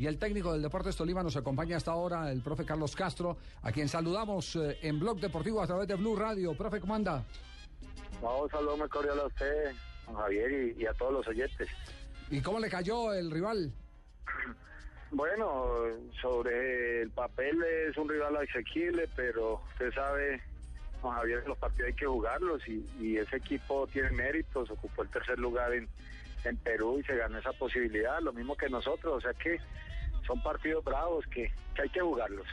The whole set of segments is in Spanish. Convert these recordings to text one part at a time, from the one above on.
Y el técnico del Deportes Tolima nos acompaña hasta ahora, el profe Carlos Castro, a quien saludamos eh, en Blog Deportivo a través de Blue Radio. Profe, ¿cómo anda? No, un saludo muy cordial a usted, don Javier, y, y a todos los oyentes. ¿Y cómo le cayó el rival? Bueno, sobre el papel es un rival asequible, pero usted sabe, don Javier, los partidos hay que jugarlos y, y ese equipo tiene méritos, ocupó el tercer lugar en, en Perú y se ganó esa posibilidad, lo mismo que nosotros, o sea que son partidos bravos que, que hay que jugarlos.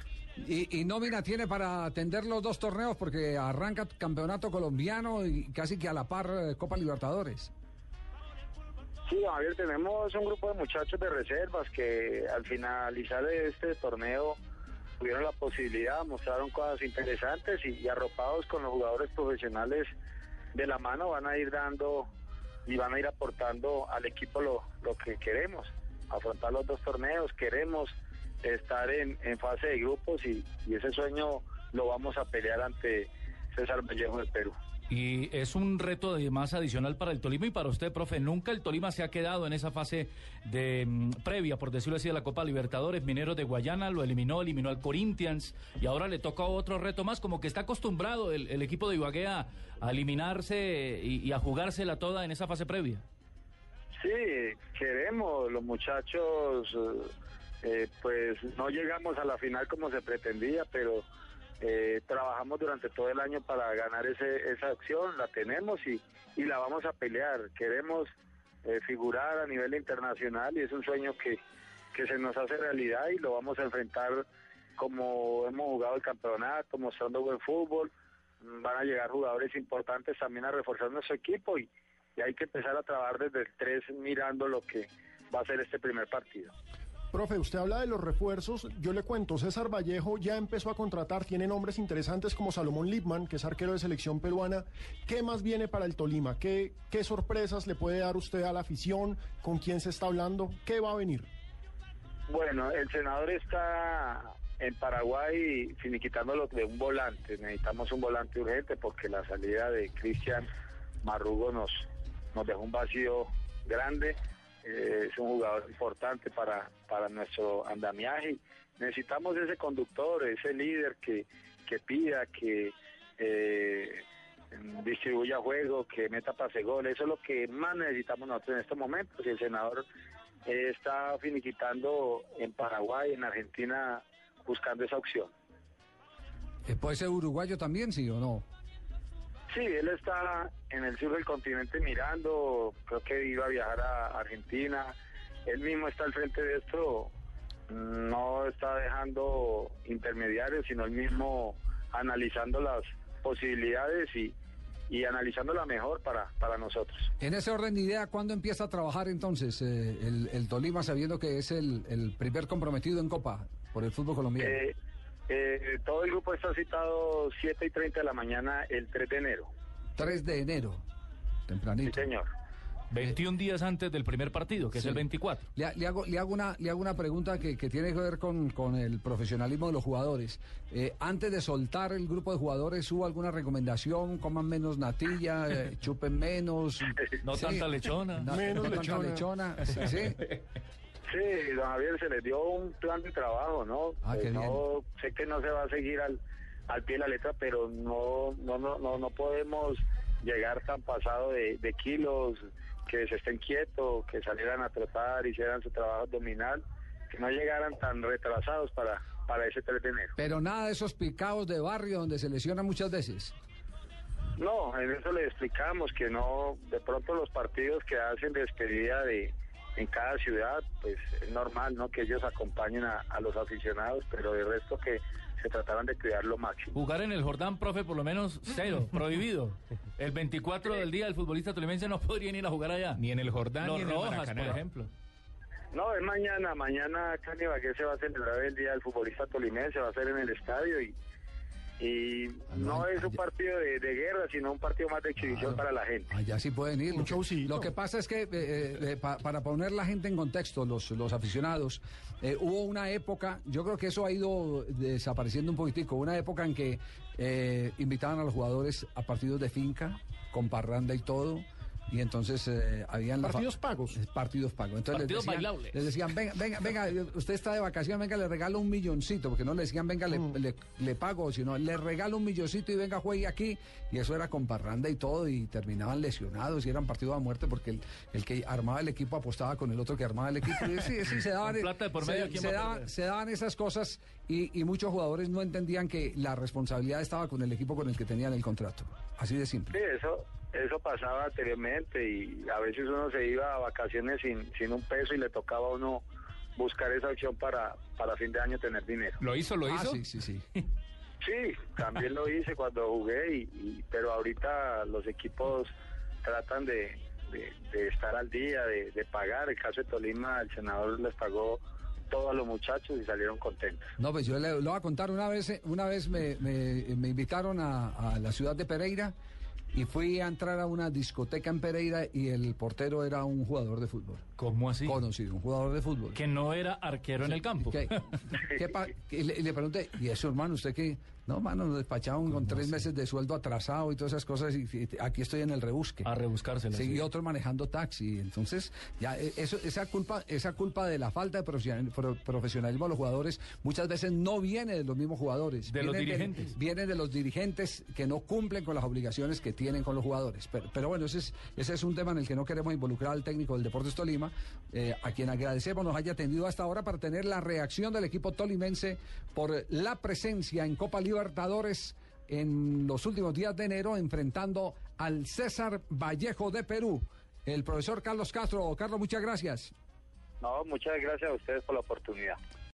Y, y nómina tiene para atender los dos torneos porque arranca campeonato colombiano y casi que a la par eh, Copa Libertadores. Sí, Javier, tenemos un grupo de muchachos de reservas que al finalizar este torneo tuvieron la posibilidad, mostraron cosas interesantes y, y arropados con los jugadores profesionales de la mano van a ir dando y van a ir aportando al equipo lo, lo que queremos, afrontar los dos torneos, queremos estar en, en fase de grupos y, y ese sueño lo vamos a pelear ante César Vallejo del Perú. Y es un reto de más adicional para el Tolima y para usted, profe. Nunca el Tolima se ha quedado en esa fase de mm, previa, por decirlo así, de la Copa Libertadores. Mineros de Guayana lo eliminó, eliminó al Corinthians y ahora le toca otro reto más. Como que está acostumbrado el, equipo de Ibagué a, a eliminarse y, y a jugársela toda en esa fase previa. Sí, queremos, los muchachos, eh, pues no llegamos a la final como se pretendía, pero eh, trabajamos durante todo el año para ganar ese, esa acción, la tenemos y, y la vamos a pelear. Queremos eh, figurar a nivel internacional y es un sueño que, que se nos hace realidad y lo vamos a enfrentar como hemos jugado el campeonato, mostrando buen fútbol. Mm, Van a llegar jugadores importantes también a reforzar nuestro equipo y, y hay que empezar a trabajar desde el 3 mirando lo que va a ser este primer partido. Profe, usted habla de los refuerzos. Yo le cuento, César Vallejo ya empezó a contratar, tiene nombres interesantes como Salomón Lipman, que es arquero de selección peruana. ¿Qué más viene para el Tolima? ¿Qué, qué sorpresas le puede dar usted a la afición? ¿Con quién se está hablando? ¿Qué va a venir? Bueno, el senador está en Paraguay finiquitando lo de un volante. Necesitamos un volante urgente porque la salida de Cristian Marrugo nos, nos dejó un vacío grande. Eh, es un jugador importante para, para nuestro andamiaje. Necesitamos ese conductor, ese líder que, que pida, que eh, distribuya juego, que meta pase gol. Eso es lo que más necesitamos nosotros en estos momentos. Y el senador eh, está finiquitando en Paraguay, en Argentina, buscando esa opción. ¿Puede ser uruguayo también, sí o no? Sí, él está en el sur del continente mirando, creo que iba a viajar a Argentina, él mismo está al frente de esto, no está dejando intermediarios, sino él mismo analizando las posibilidades y, y analizando la mejor para, para nosotros. En ese orden de idea, ¿cuándo empieza a trabajar entonces eh, el, el Tolima sabiendo que es el, el primer comprometido en Copa por el fútbol colombiano? Eh, eh, todo el grupo está citado 7 y 30 de la mañana el 3 de enero. 3 de enero, Sí, tempranito. señor. 21 días antes del primer partido, que es Sí. el 24. Le, le hago, le, hago una, le hago una pregunta que, que tiene que ver con, con el profesionalismo de los jugadores. Eh, antes de soltar el grupo de jugadores, ¿hubo alguna recomendación? Coman menos natilla, eh, chupen menos. No tanta lechona. No, Menos no tanta lechona. lechona. Sí, sí. Don Javier, se les dio un plan de trabajo, ¿no? Ah, Pues qué no sé que no se va a seguir al, al pie de la letra, pero no, no, no, no, no podemos llegar tan pasado de, de kilos, que se estén quietos, que salieran a trotar, hicieran su trabajo abdominal, que no llegaran tan retrasados para, para ese 3 de enero. Pero nada de esos picados de barrio donde se lesionan muchas veces. No, en eso le explicamos que no, de pronto los partidos que hacen de despedida de en cada ciudad, pues es normal, ¿no? Que ellos acompañen a, a los aficionados, pero de resto que se trataran de cuidar lo máximo. Jugar en el Jordán, profe, por lo menos cero, prohibido. El 24 del día el futbolista tolimense no podría ir a jugar allá. Ni en el Jordán Los ni en el Rojas, por ejemplo. No, es mañana. Mañana Ibagué se va a celebrar el Día del Futbolista Tolimense. Va a ser en el estadio y, y no es un partido de, de guerra, sino un partido más de exhibición para la gente. Allá sí pueden ir. Un Lo que, showcito. lo que pasa es que, eh, eh, pa- para poner la gente en contexto, los, los aficionados, eh, hubo una época, yo creo que eso ha ido desapareciendo un poquitico, una época en que eh, invitaban a los jugadores a partidos de finca, con parranda y todo. Y entonces eh, habían la Partidos pagos. Eh, Partidos pagos. Entonces Partidos les, decían, bailables. les decían, venga, venga, venga, usted está de vacaciones, venga, le regalo un milloncito, porque no le decían, venga, le, le, le pago, sino le regalo un milloncito y venga, juegue aquí. Y eso era con parranda y todo, y terminaban lesionados y eran partidos a muerte porque el, el que armaba el equipo apostaba con el otro que armaba el equipo. Y sí, sí, se daban, plata por se- medio, ¿quién se a daban- se daban esas cosas y, y muchos jugadores no entendían que la responsabilidad estaba con el equipo con el que tenían el contrato. Así de simple. Sí, eso, eso pasaba anteriormente y a veces uno se iba a vacaciones sin, sin un peso y le tocaba a uno buscar esa opción para, para fin de año tener dinero. ¿Lo hizo, lo Ah, hizo? sí, sí, sí. Sí, también lo hice cuando jugué, y, y- pero ahorita los equipos tratan de, de- de estar al día, de, de pagar. El caso de Tolima, el senador les pagó todo a los muchachos y salieron contentos. No, pues yo le, lo voy a contar una vez, eh, una vez me, me- me invitaron a, a la ciudad de Pereira y fui a entrar a una discoteca en Pereira y el portero era un jugador de fútbol. ¿Cómo así? Conocido, un jugador de fútbol. Que no era arquero en el campo. ¿Qué- qué pa- y le, le pregunté, ¿y eso, hermano, usted qué? No, mano, nos despachaban con tres meses de sueldo atrasado y todas esas cosas y, y aquí estoy en el rebusque. A rebuscársela. Sí, sí. y otros manejando taxi. Entonces, ya eh, eso, esa culpa, esa culpa de la falta de profesional- pro- profesionalismo de los jugadores muchas veces no viene de los mismos jugadores. De los dirigentes. viene de los dirigentes que no cumplen con las obligaciones que tienen con los jugadores. Pero, pero bueno, ese es, ese es un tema en el que no queremos involucrar al técnico del Deportes Tolima, eh, a quien agradecemos nos haya atendido hasta ahora para tener la reacción del equipo tolimense por la presencia en Copa Libertadores en los últimos días de enero enfrentando al César Vallejo de Perú. El profesor Carlos Castro. Carlos, muchas gracias. No, muchas gracias a ustedes por la oportunidad.